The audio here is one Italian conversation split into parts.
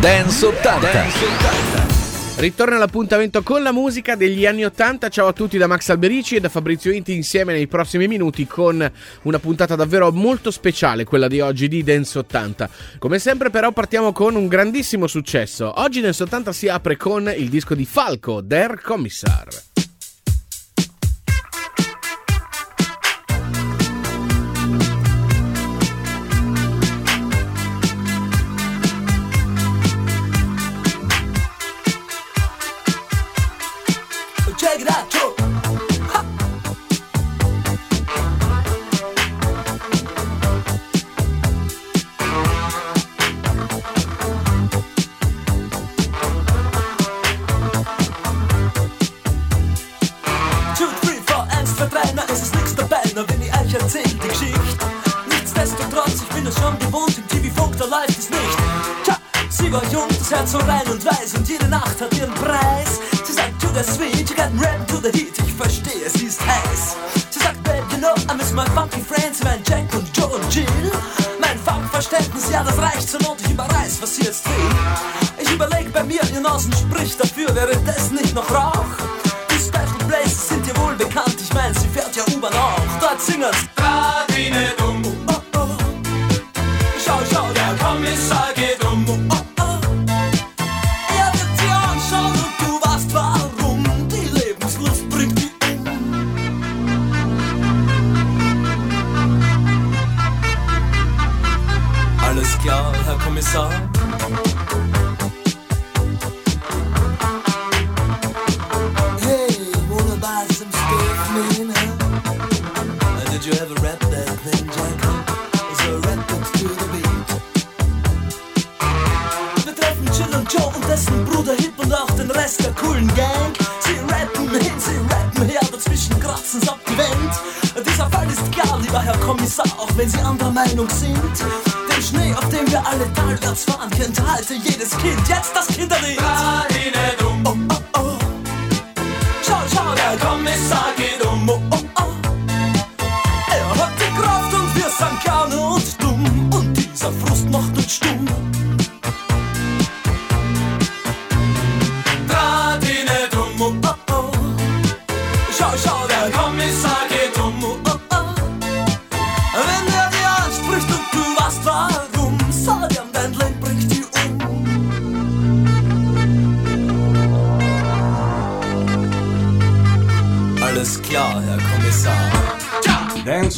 Dance 80. Dance 80. Ritorna l'appuntamento con la musica degli anni 80. Ciao a tutti da Max Alberici e da Fabrizio Inti insieme nei prossimi minuti con una puntata davvero molto speciale, quella di oggi di Dance 80. Come sempre però partiamo con un grandissimo successo. Oggi Dance 80 si apre con il disco di Falco, Der Commissar.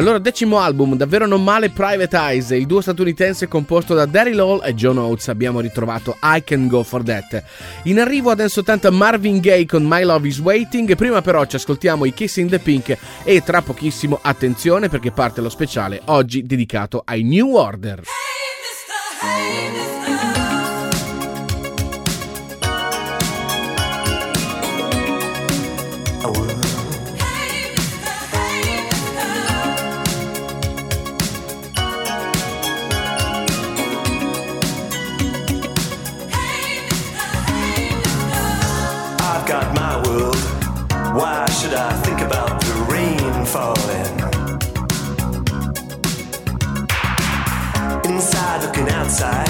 Allora, decimo album, davvero non male, Private Eyes, il duo statunitense composto da Daryl Hall e John Oates, abbiamo ritrovato I Can Go For That. In arrivo adesso tanto Marvin Gaye con My Love Is Waiting, prima però ci ascoltiamo i Kiss in the Pink e tra pochissimo attenzione perché parte lo speciale oggi dedicato ai New Order. Hey, mister, hey, mister. falling. Inside looking outside,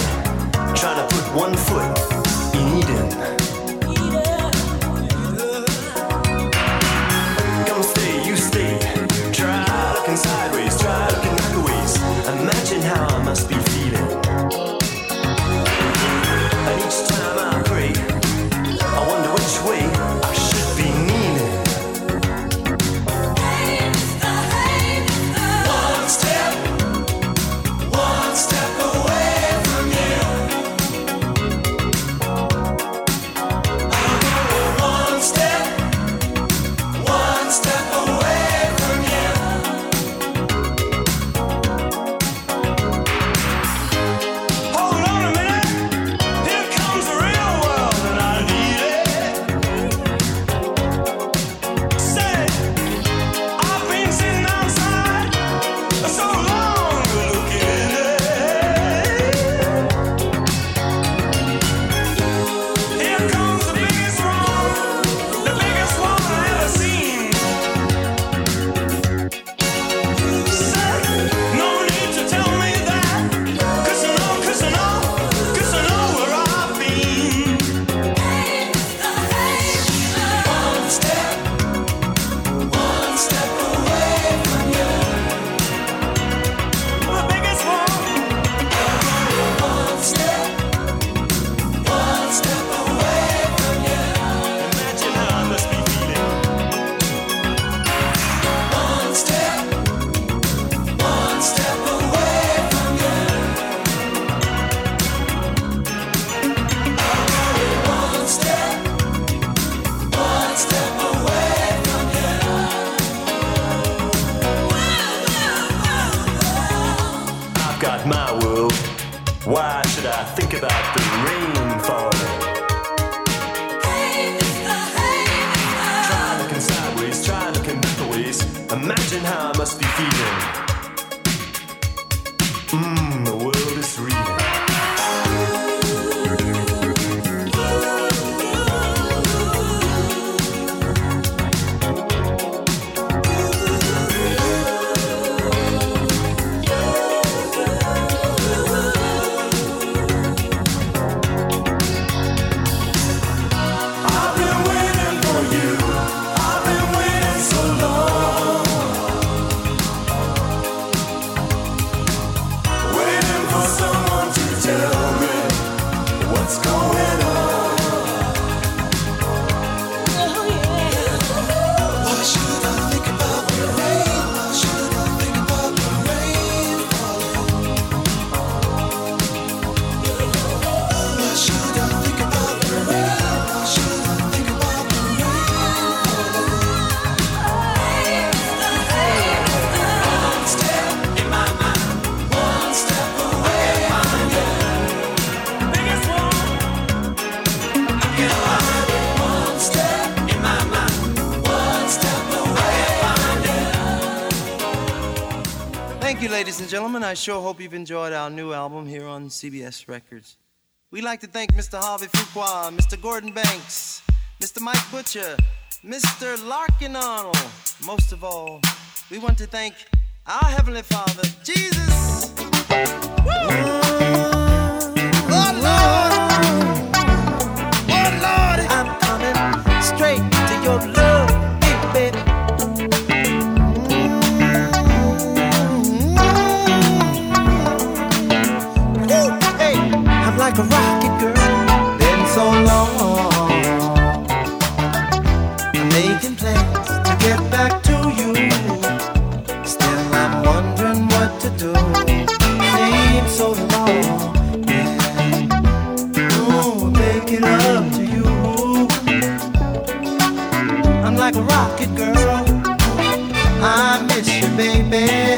trying to put one foot gentlemen, I sure hope you've enjoyed our new album here on CBS Records. We'd like to thank Mr. Harvey Fuqua, Mr. Gordon Banks, Mr. Mike Butcher, Mr. Larkin Arnold. Most of all, we want to thank our Heavenly Father, Jesus. Woo! get back to you. Still, I'm wondering what to do. Seems so long. Yeah. Ooh, make it up to you. I'm like a rocket girl. I miss you, baby.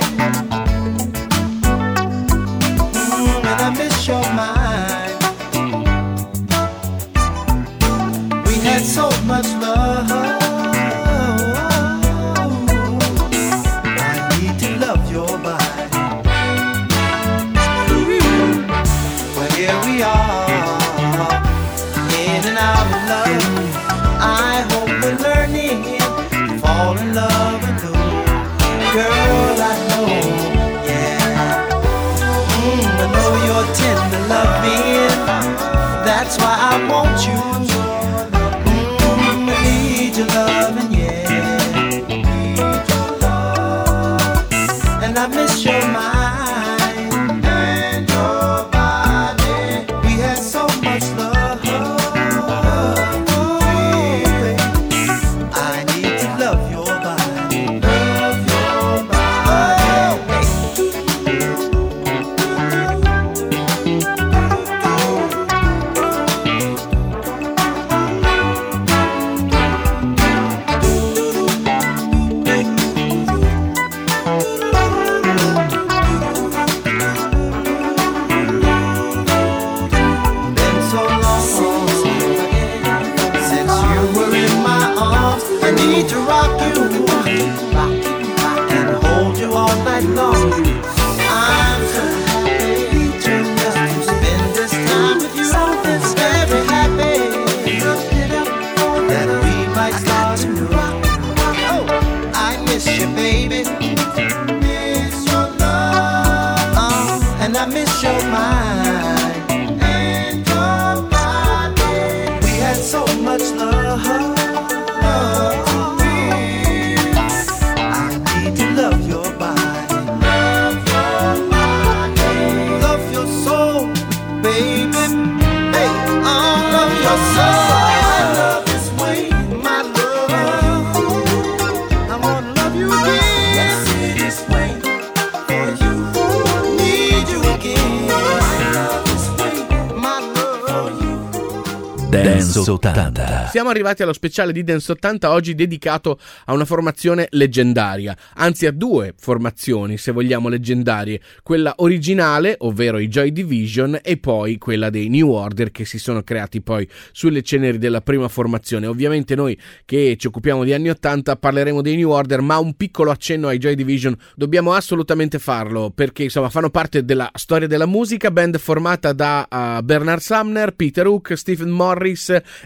Dance 80. Siamo arrivati allo speciale di Dance 80 oggi dedicato a una formazione leggendaria, anzi a due formazioni se vogliamo leggendarie, quella originale, ovvero i Joy Division e poi quella dei New Order che si sono creati poi sulle ceneri della prima formazione. Ovviamente noi che ci occupiamo di anni 80 parleremo dei New Order, ma un piccolo accenno ai Joy Division dobbiamo assolutamente farlo perché insomma fanno parte della storia della musica, band formata da uh, Bernard Sumner, Peter Hook, Stephen Morris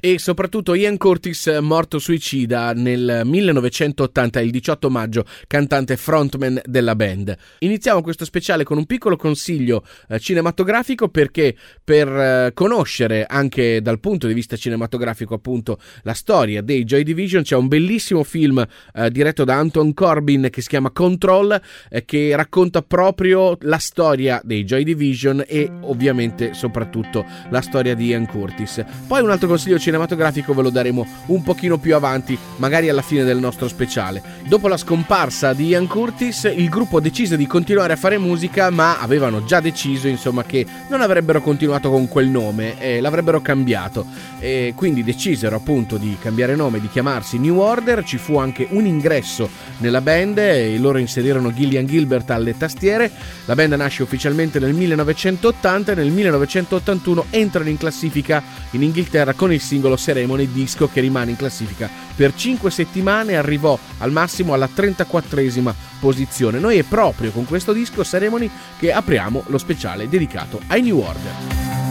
e soprattutto Ian Curtis, morto suicida nel 1980, il 18 maggio, cantante frontman della band. Iniziamo questo speciale con un piccolo consiglio eh, cinematografico perché per eh, conoscere anche dal punto di vista cinematografico appunto la storia dei Joy Division c'è un bellissimo film eh, diretto da Anton Corbin che si chiama Control eh, che racconta proprio la storia dei Joy Division e ovviamente soprattutto la storia di Ian Curtis. Poi un altro consiglio cinematografico ve lo daremo un pochino più avanti, magari alla fine del nostro speciale. Dopo la scomparsa di Ian Curtis, il gruppo decise di continuare a fare musica, ma avevano già deciso, insomma, che non avrebbero continuato con quel nome e l'avrebbero cambiato. E quindi decisero appunto di cambiare nome, di chiamarsi New Order. Ci fu anche un ingresso nella band e loro inserirono Gillian Gilbert alle tastiere. La band nasce ufficialmente nel 1980 e nel 1981 entrano in classifica in Inghilterra con il singolo Ceremony, disco che rimane in classifica per 5 settimane e arrivò al massimo alla 34esima posizione. Noi è proprio con questo disco Ceremony che apriamo lo speciale dedicato ai New Order.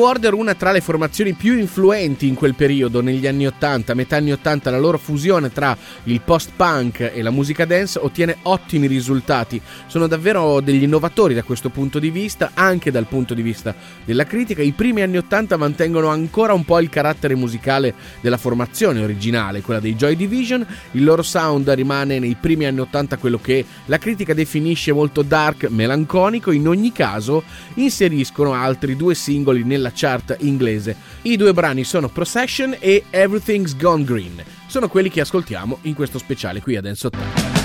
New Order, una tra le formazioni più influenti in quel periodo, negli anni 80, metà anni 80, la loro fusione tra il post-punk e la musica dance ottiene ottimi risultati. Sono davvero degli innovatori da questo punto di vista, anche dal punto di vista della critica. I primi anni 80 mantengono ancora un po' il carattere musicale della formazione originale, quella dei Joy Division. Il loro sound rimane nei primi anni 80 quello che la critica definisce molto dark, melanconico. In ogni caso, inseriscono altri due singoli nella chart inglese. I due brani sono Procession e Everything's Gone Green. Sono quelli che ascoltiamo in questo speciale qui a Dance 80.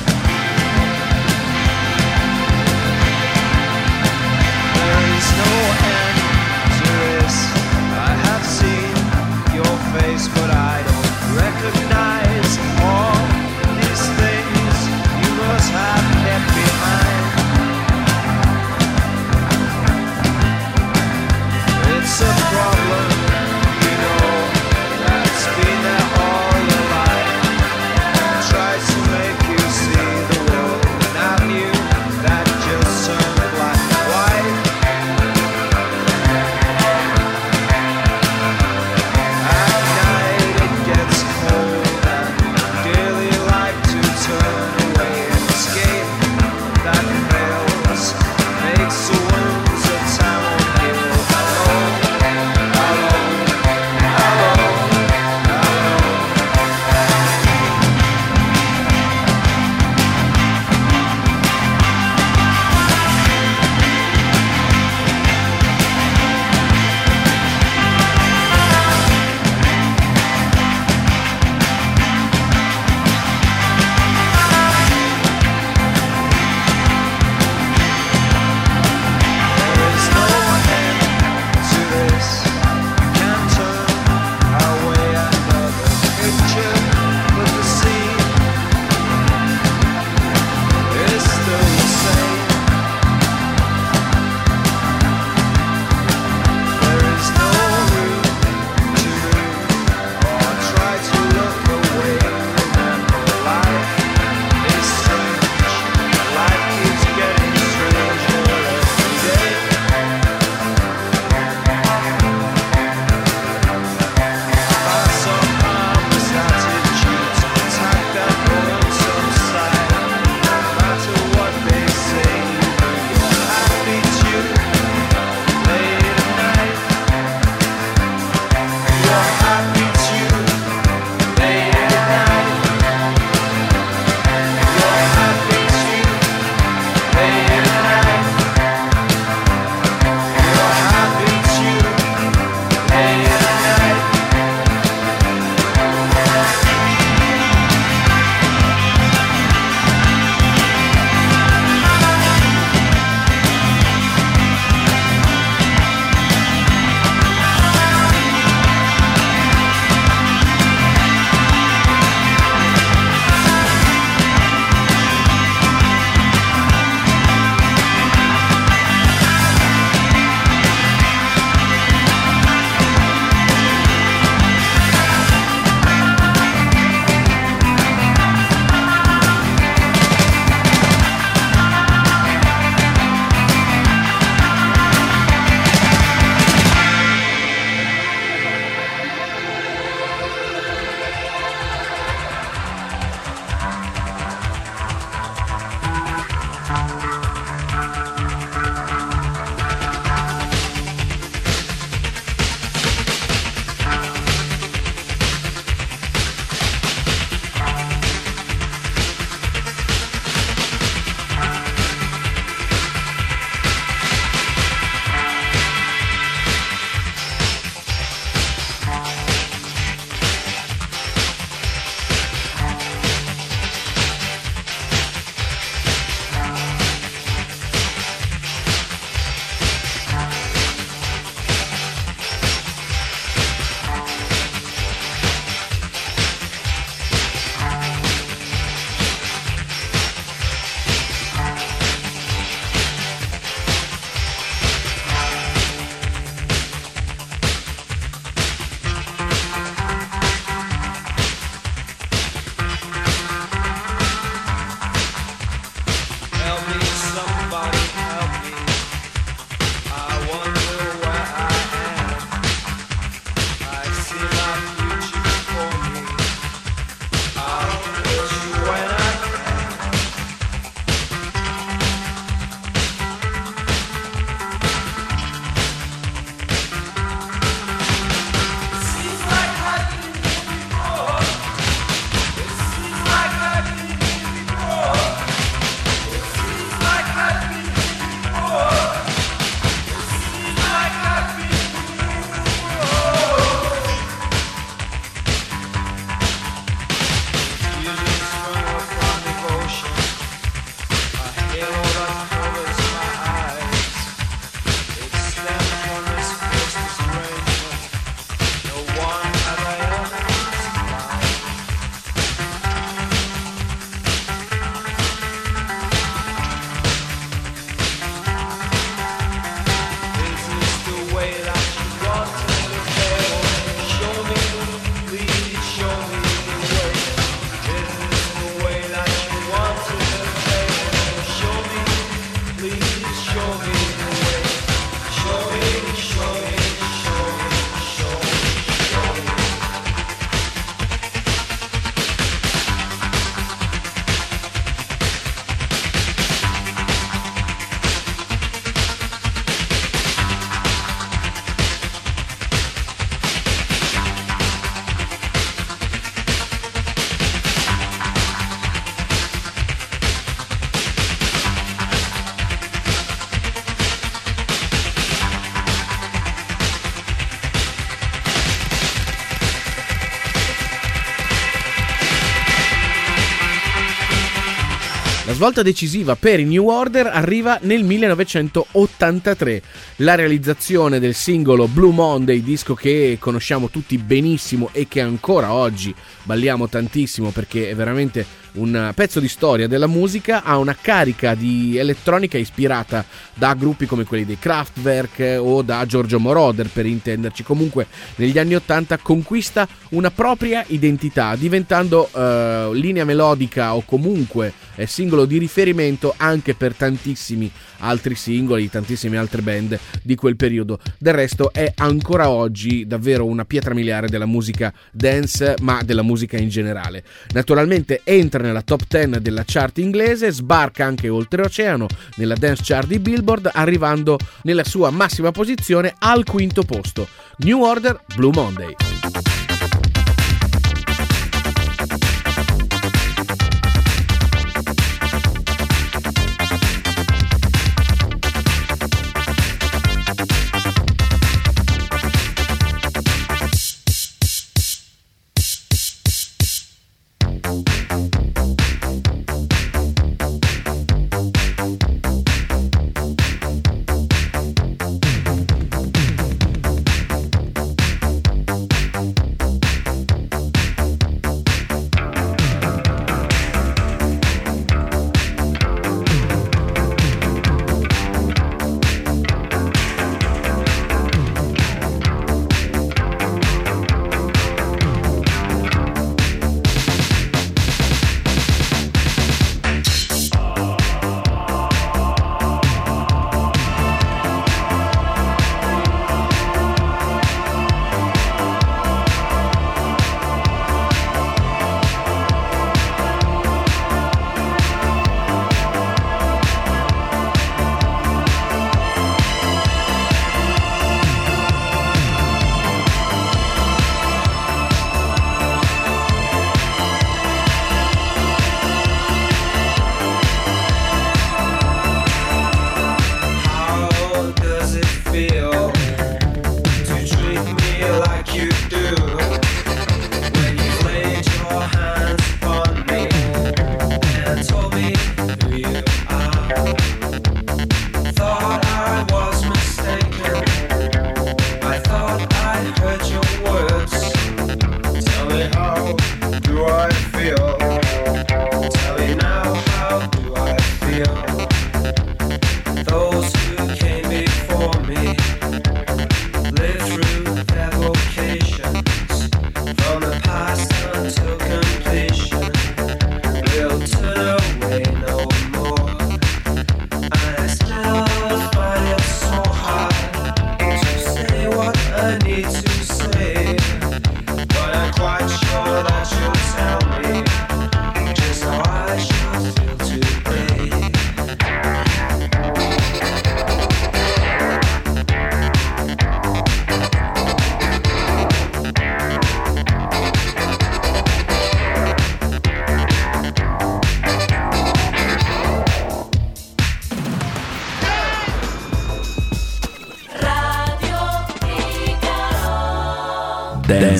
Svolta decisiva per i New Order arriva nel 1983. La realizzazione del singolo Blue Monday, disco che conosciamo tutti benissimo e che ancora oggi balliamo tantissimo perché è veramente un pezzo di storia della musica, ha una carica di elettronica ispirata da gruppi come quelli dei Kraftwerk o da Giorgio Moroder per intenderci. Comunque negli anni 80 conquista una propria identità, diventando eh, linea melodica o comunque eh, singolo di riferimento anche per tantissimi altri singoli, tantissime altre band di quel periodo. Del resto è ancora oggi davvero una pietra miliare della musica dance, ma della musica in generale. Naturalmente entra nella top 10 della chart inglese, sbarca anche oltreoceano nella dance chart di Billboard, arrivando nella sua massima posizione al quinto posto. New Order Blue Monday.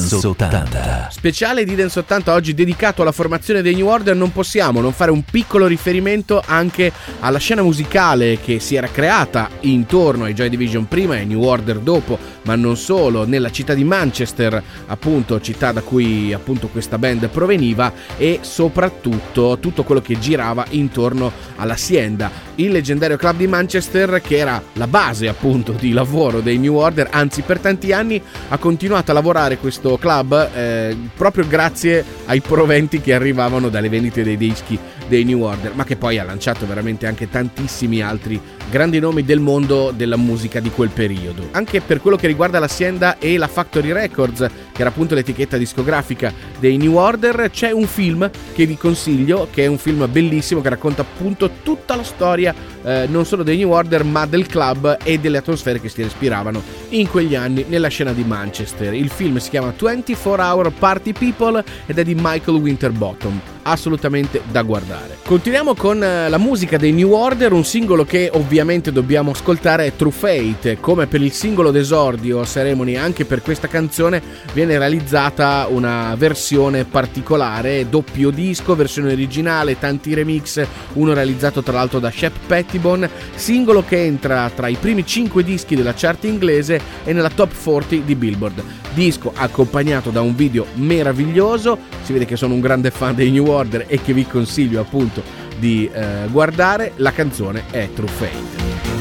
Dance 80. Speciale di Dance 80 oggi dedicato alla formazione dei New Order non possiamo non fare un piccolo riferimento anche alla scena musicale che si era creata intorno ai Joy Division prima e ai New Order dopo, ma non solo, nella città di Manchester, appunto città da cui appunto questa band proveniva e soprattutto tutto quello che girava intorno all'Azienda, il leggendario club di Manchester che era la base appunto di lavoro dei New Order, anzi per tanti anni ha continuato a lavorare questo club eh, proprio grazie ai proventi che arrivavano dalle vendite dei dischi dei New Order, ma che poi ha lanciato veramente anche tantissimi altri grandi nomi del mondo della musica di quel periodo. Anche per quello che riguarda l'azienda e la Factory Records, che era appunto l'etichetta discografica dei New Order, c'è un film che vi consiglio, che è un film bellissimo che racconta appunto tutta la storia eh, non solo dei New Order, ma del club e delle atmosfere che si respiravano in quegli anni nella scena di Manchester. Il film si chiama 24 Hour Party People ed è di Michael Winterbottom assolutamente da guardare. Continuiamo con eh, la musica dei New Order, un singolo che ovviamente dobbiamo ascoltare è True Fate, come per il singolo d'esordio Ceremony, anche per questa canzone viene realizzata una versione particolare, doppio disco, versione originale, tanti remix, uno realizzato tra l'altro da Shep Pettibone, singolo che entra tra i primi 5 dischi della chart inglese e nella top 40 di Billboard. Disco accompagnato da un video meraviglioso, si vede che sono un grande fan dei New Order, Order e che vi consiglio appunto di eh, guardare, la canzone è True Fate.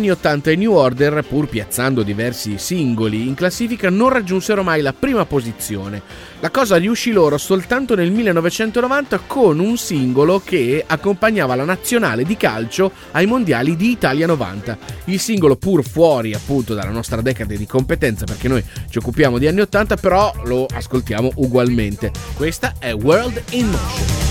anni 80 i New Order, pur piazzando diversi singoli in classifica, non raggiunsero mai la prima posizione. La cosa riuscì loro soltanto nel 1990 con un singolo che accompagnava la nazionale di calcio ai mondiali di Italia 90. Il singolo, pur fuori appunto dalla nostra decade di competenza, perché noi ci occupiamo di anni 80, però lo ascoltiamo ugualmente. Questa è World in Motion.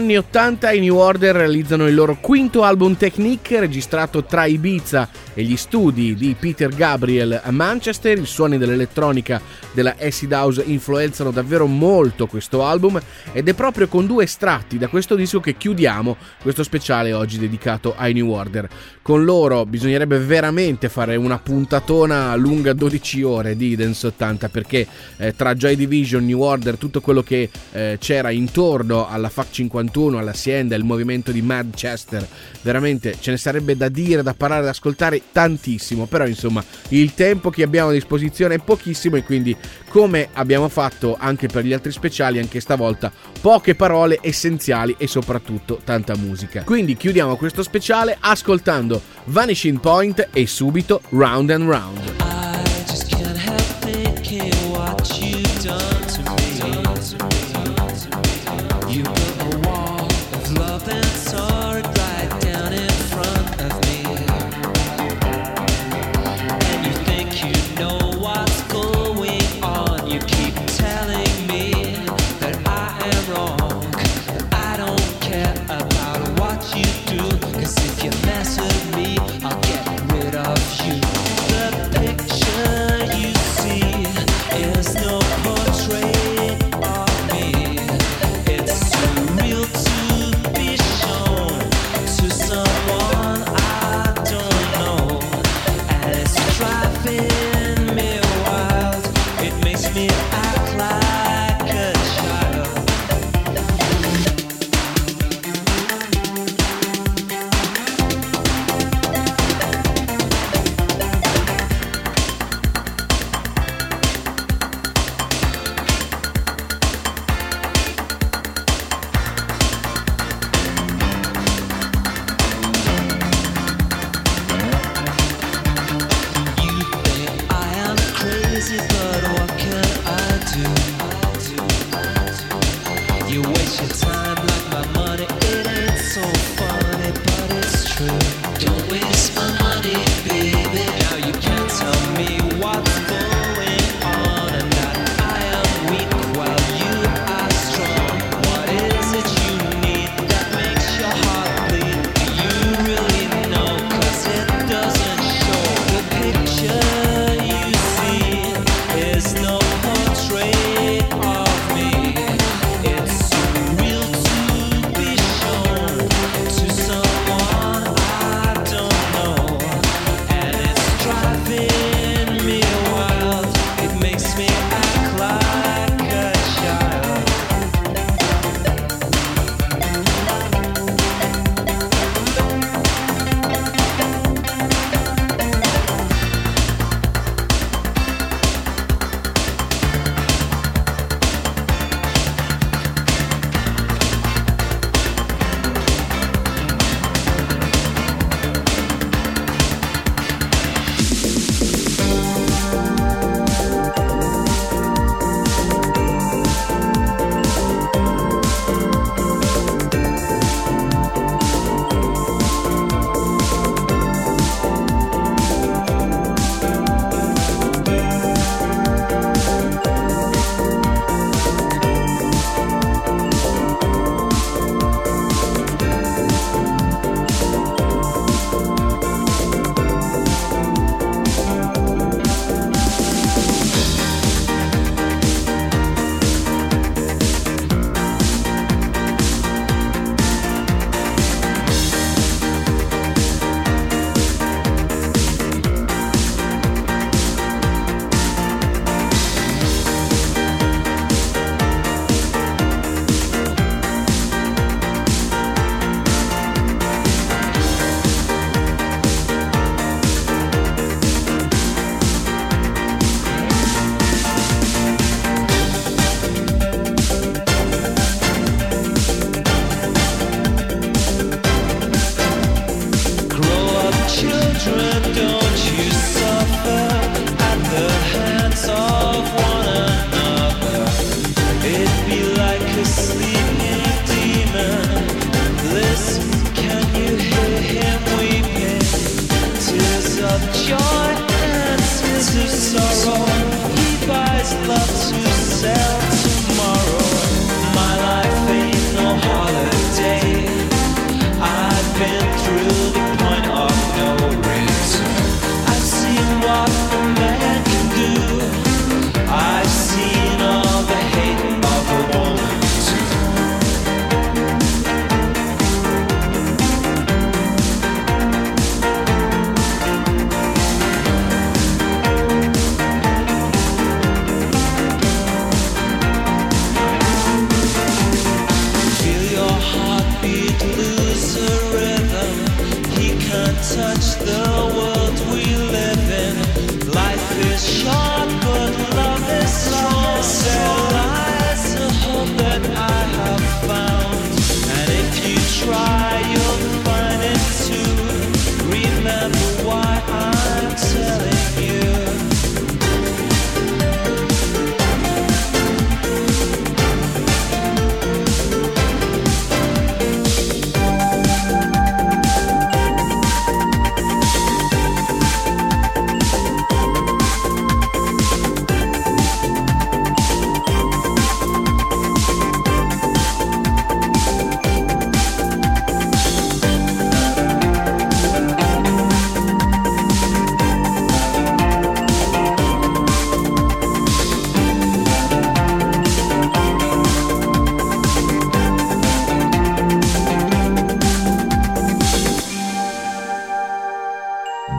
Anni 80 i New Order realizzano il loro quinto album Technique registrato tra Ibiza e gli studi di Peter Gabriel a Manchester. I suoni dell'elettronica della acid house influenzano davvero molto questo album ed è proprio con due estratti da questo disco che chiudiamo questo speciale oggi dedicato ai New Order. Con loro bisognerebbe veramente fare una puntatona lunga 12 ore di Dance 80 perché eh, tra Joy Division, New Order, tutto quello che eh, c'era intorno alla FAC 51, all'Azienda, il movimento di Manchester, veramente ce ne sarebbe da dire, da parlare, da ascoltare tantissimo, però insomma il tempo che abbiamo a disposizione è pochissimo e quindi come abbiamo fatto anche per gli altri speciali, anche stavolta poche parole essenziali e soprattutto tanta musica. Quindi chiudiamo questo speciale ascoltando Vanishing Point e subito Round and Round. I just can't help thinking what you've done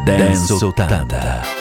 Dance 80.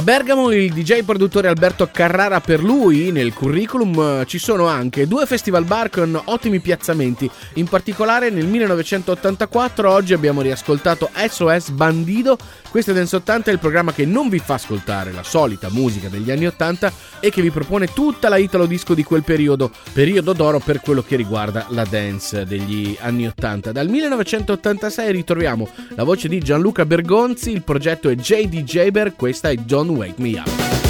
Da Bergamo il DJ produttore Alberto Carrara per lui. Nel curriculum eh, ci sono anche due festival bar con ottimi piazzamenti, in particolare nel 1984 oggi abbiamo riascoltato SOS Bandido, questo è Dance 80 è il programma che non vi fa ascoltare la solita musica degli anni 80 e che vi propone tutta la Italo Disco di quel periodo, periodo d'oro per quello che riguarda la dance degli anni 80. Dal 1986 ritroviamo la voce di Gianluca Bergonzi, il progetto è JD Jaber, questa è Don't Wake Me Up.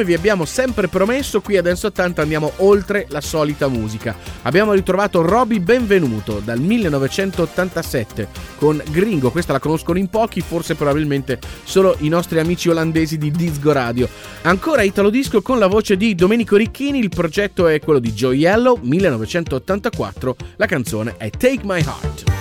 come vi abbiamo sempre promesso, qui a Dance 80 andiamo oltre la solita musica. Abbiamo ritrovato Roby Benvenuto dal 1987 con Gringo, questa la conoscono in pochi, forse probabilmente solo i nostri amici olandesi di Disco Radio. Ancora Italo Disco con la voce di Domenico Ricchini, il progetto è quello di Joe Yellow, 1984, la canzone è Take My Heart.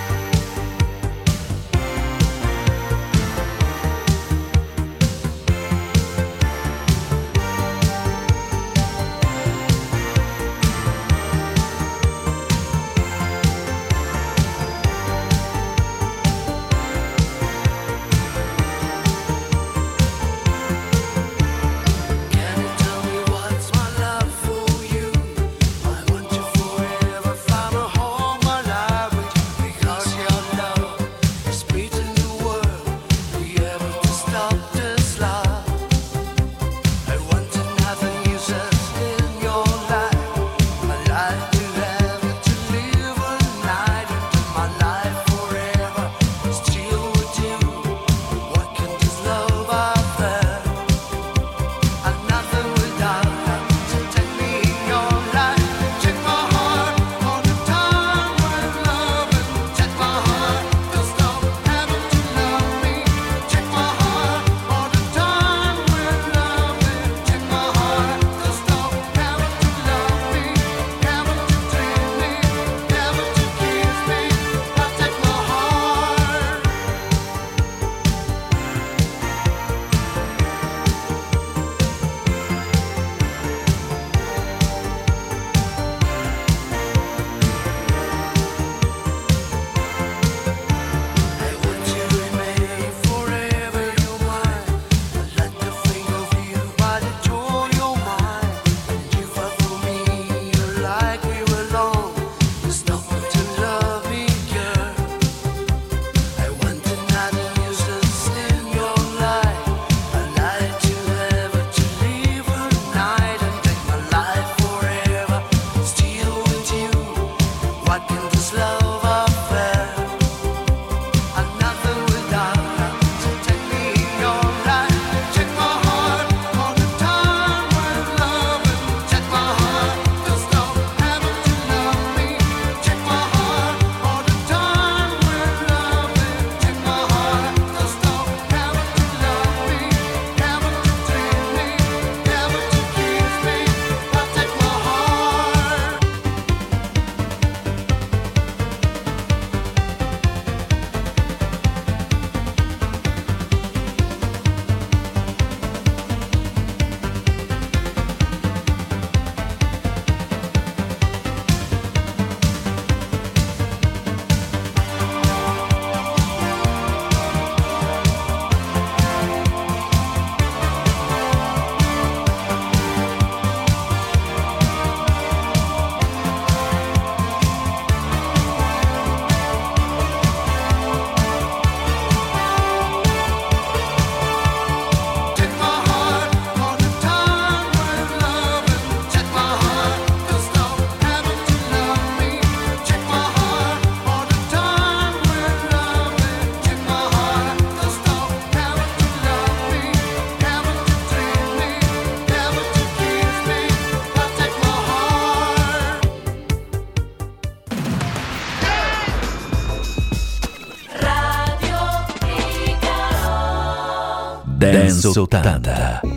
Dance 80.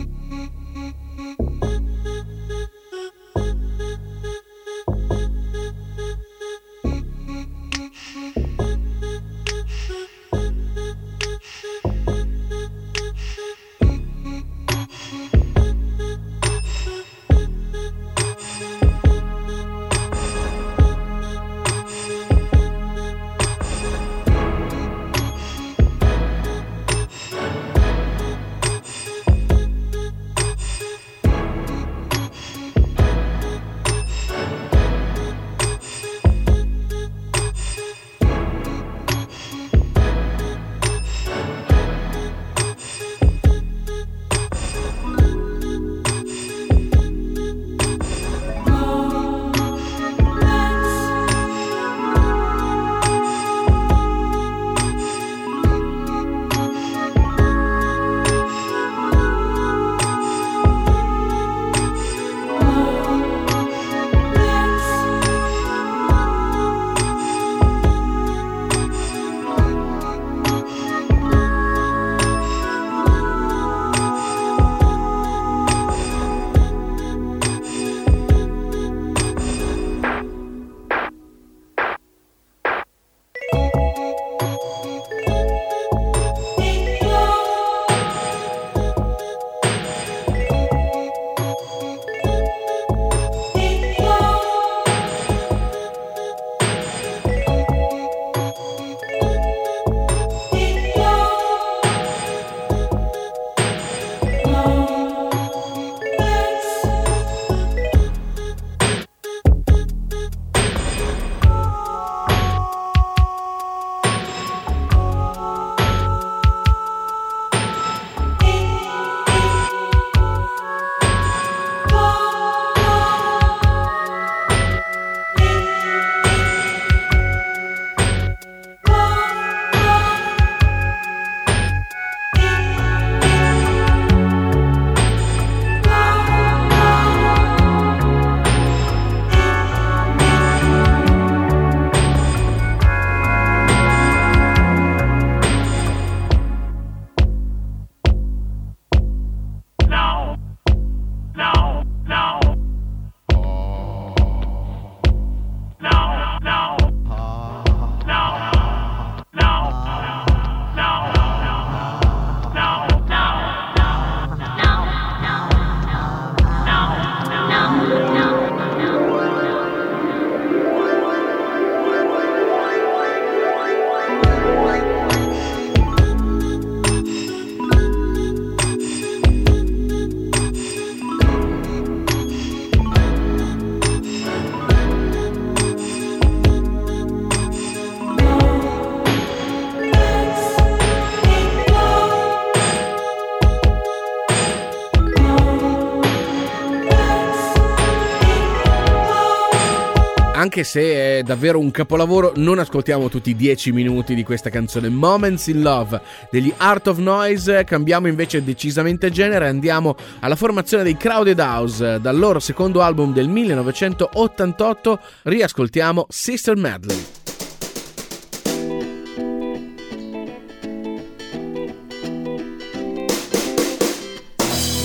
Anche se è davvero un capolavoro, non ascoltiamo tutti i 10 minuti di questa canzone. Moments in Love degli Art of Noise. Cambiamo invece decisamente genere. Andiamo alla formazione dei Crowded House. Dal loro secondo album del 1988 riascoltiamo Sister Medley.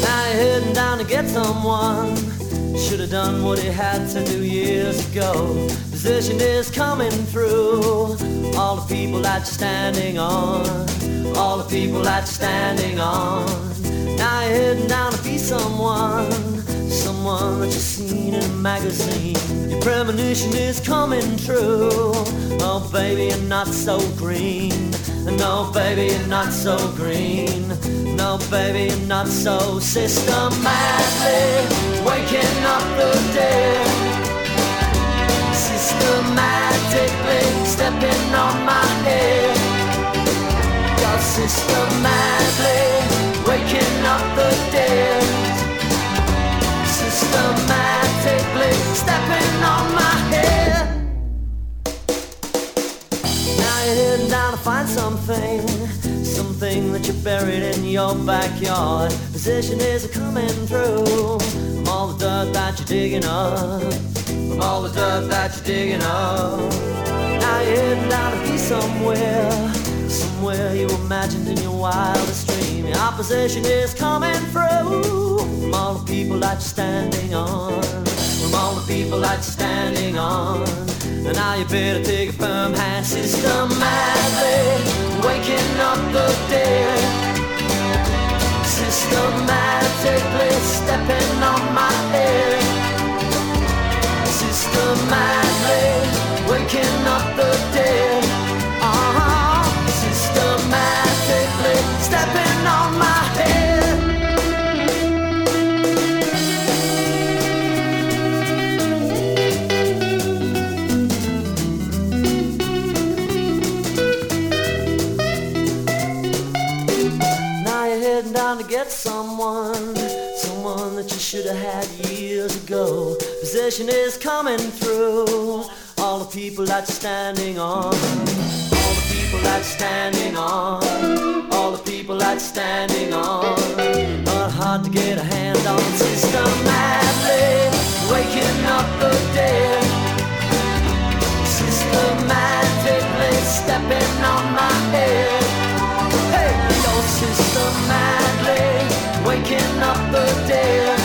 Now heading down to get someone. Should have done what he had to do years ago. Position is coming through. All the people that you're standing on. All the people that you're standing on. Now you're heading down to be someone. Someone that you've seen in a magazine. Your premonition is coming true. Oh, baby, you're not so green. No, baby, you're not so green. No, baby, you're not so systematically waking up the dead. Systematically stepping on my head. You're systematically waking up the dead. Systematically stepping on my head. Now you're down to find something, something that you buried in your backyard. Position is coming through from all the dirt that you're digging up, from all the dirt that you're digging up. Now you're heading down to be somewhere, somewhere you imagined in your wildest dream. You're opposition is coming through. From all the people that you're standing on. From all the people that you're standing on. And now you better take a firm hand systematically. Waking up the dead. Systematically stepping on my head. Systematically waking up the dead. Uh-huh. Systematically stepping should have had years ago. Possession is coming through. All the people that's standing on, all the people that's standing on, all the people that's standing on. Not hard to get a hand on systematically waking up the dead. Systematically stepping on my head. Hey, you're systematically waking up the dead.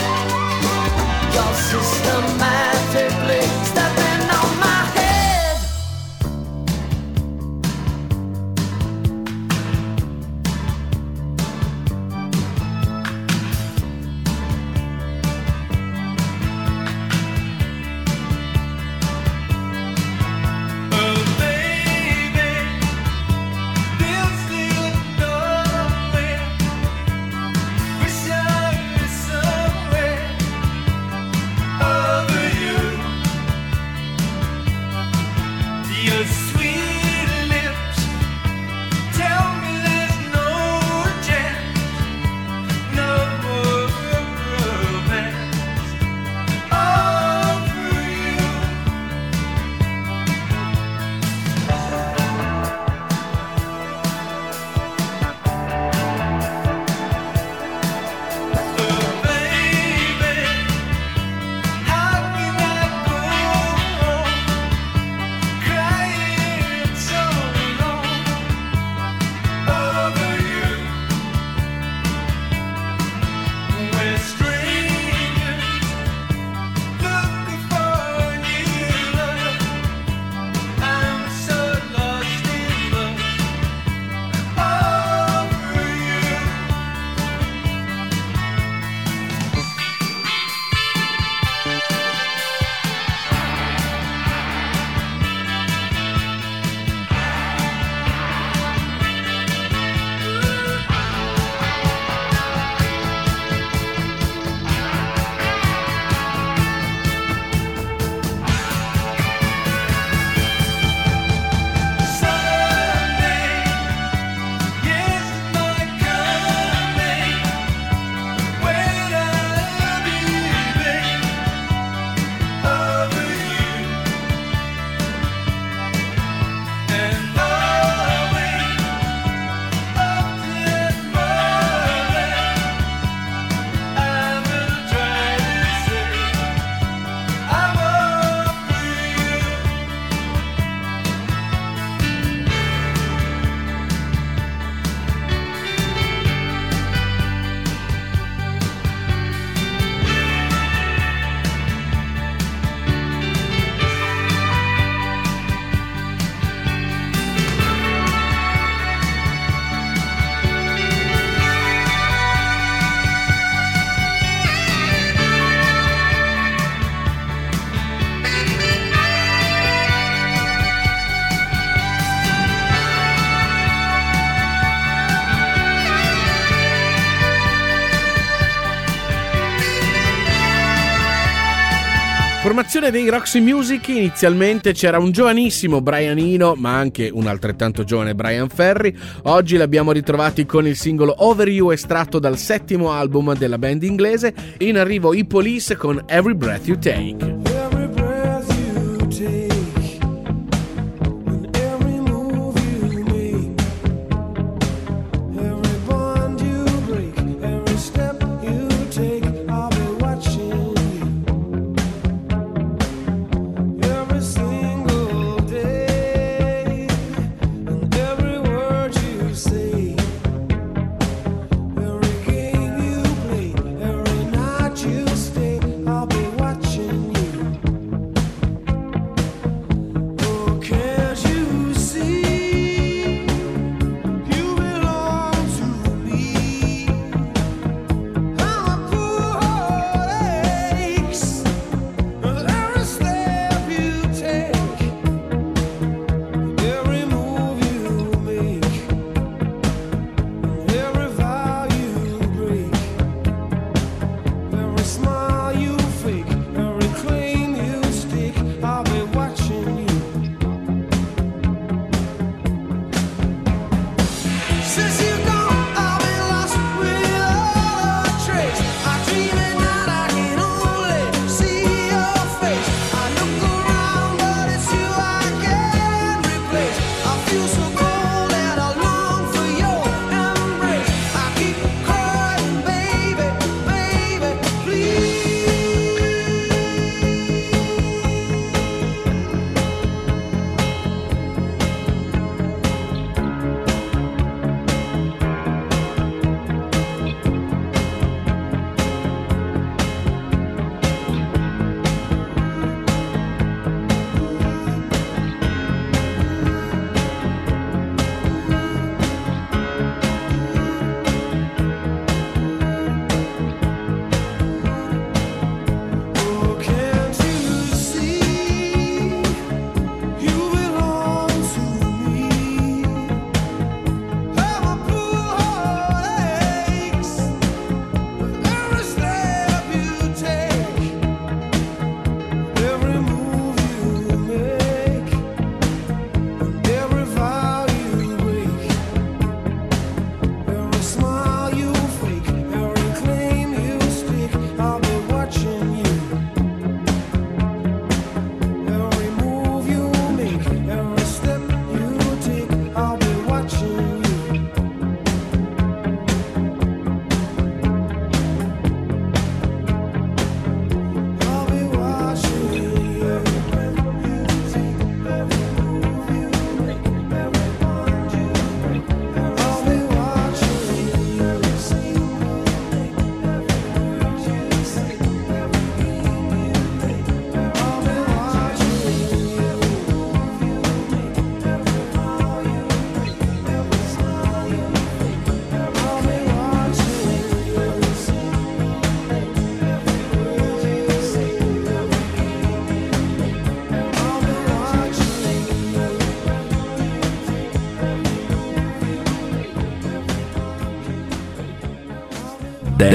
Formazione dei Roxy Music, inizialmente c'era un giovanissimo Brian Eno, ma anche un altrettanto giovane Brian Ferry. Oggi li abbiamo ritrovati con il singolo Over You estratto dal settimo album della band inglese. In arrivo i Police con Every Breath You Take.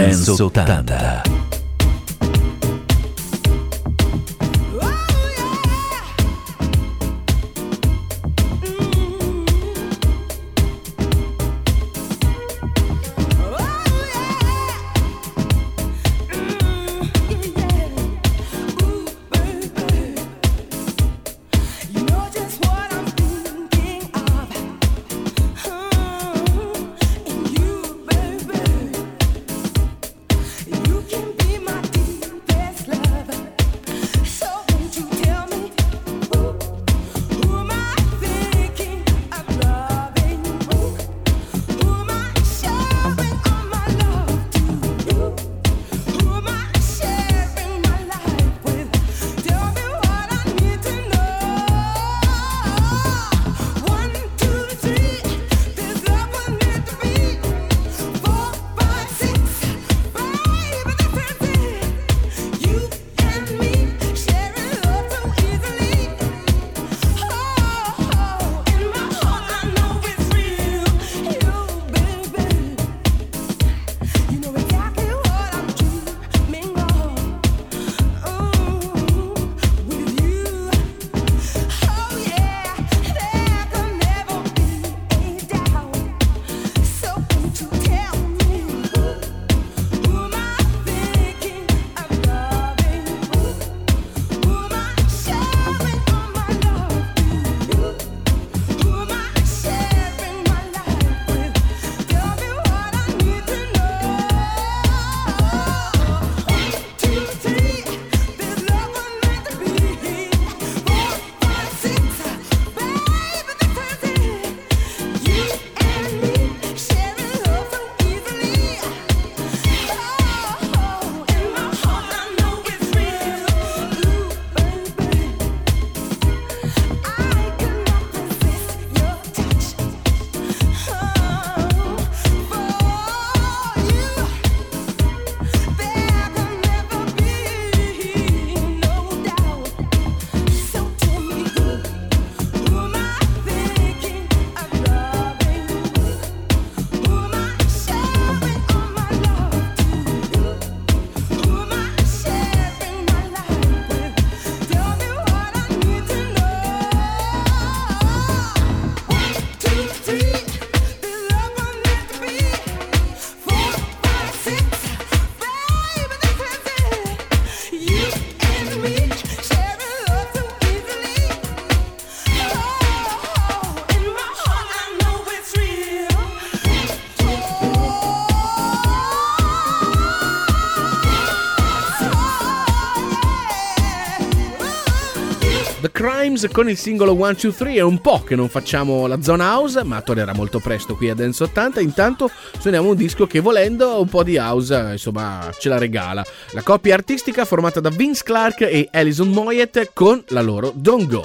Dance 80. Grimes con il singolo 1, 2, 3. È un po' che non facciamo la zona house, ma tornerà molto presto qui a Dance 80. Intanto suoniamo un disco che volendo un po' di house, insomma, ce la regala. La coppia artistica formata da Vince Clark e Alison Moyet con la loro Don't Go.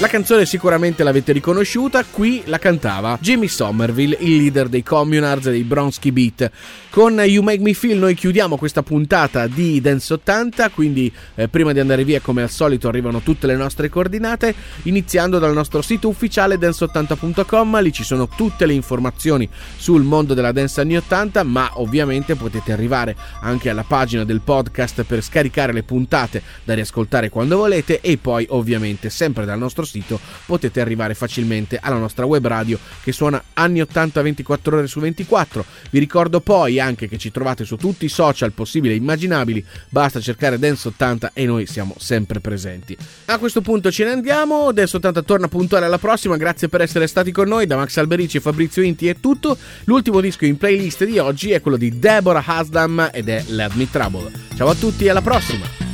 La canzone sicuramente l'avete riconosciuta, qui la cantava Jimmy Somerville, il leader dei Communards e dei Bronsky Beat. Con You Make Me Feel noi chiudiamo questa puntata di Dance 80, quindi eh, prima di andare via come al solito arrivano tutte le nostre coordinate, iniziando dal nostro sito ufficiale dance80.com, lì ci sono tutte le informazioni sul mondo della dance anni 80, ma ovviamente potete arrivare anche alla pagina del podcast per scaricare le puntate da riascoltare quando volete e poi ovviamente sempre dal nostro sito potete arrivare facilmente alla nostra web radio che suona anni 80 24 ore su 24. Vi ricordo poi anche che ci trovate su tutti i social possibili e immaginabili, basta cercare Dance 80 e noi siamo sempre presenti. A questo punto ce ne andiamo, Dance 80 torna puntuale alla prossima, grazie per essere stati con noi, da Max Alberici e Fabrizio Inti è tutto, l'ultimo disco in playlist di oggi è quello di Deborah Haslam ed è Let Me Trouble. Ciao a tutti e alla prossima!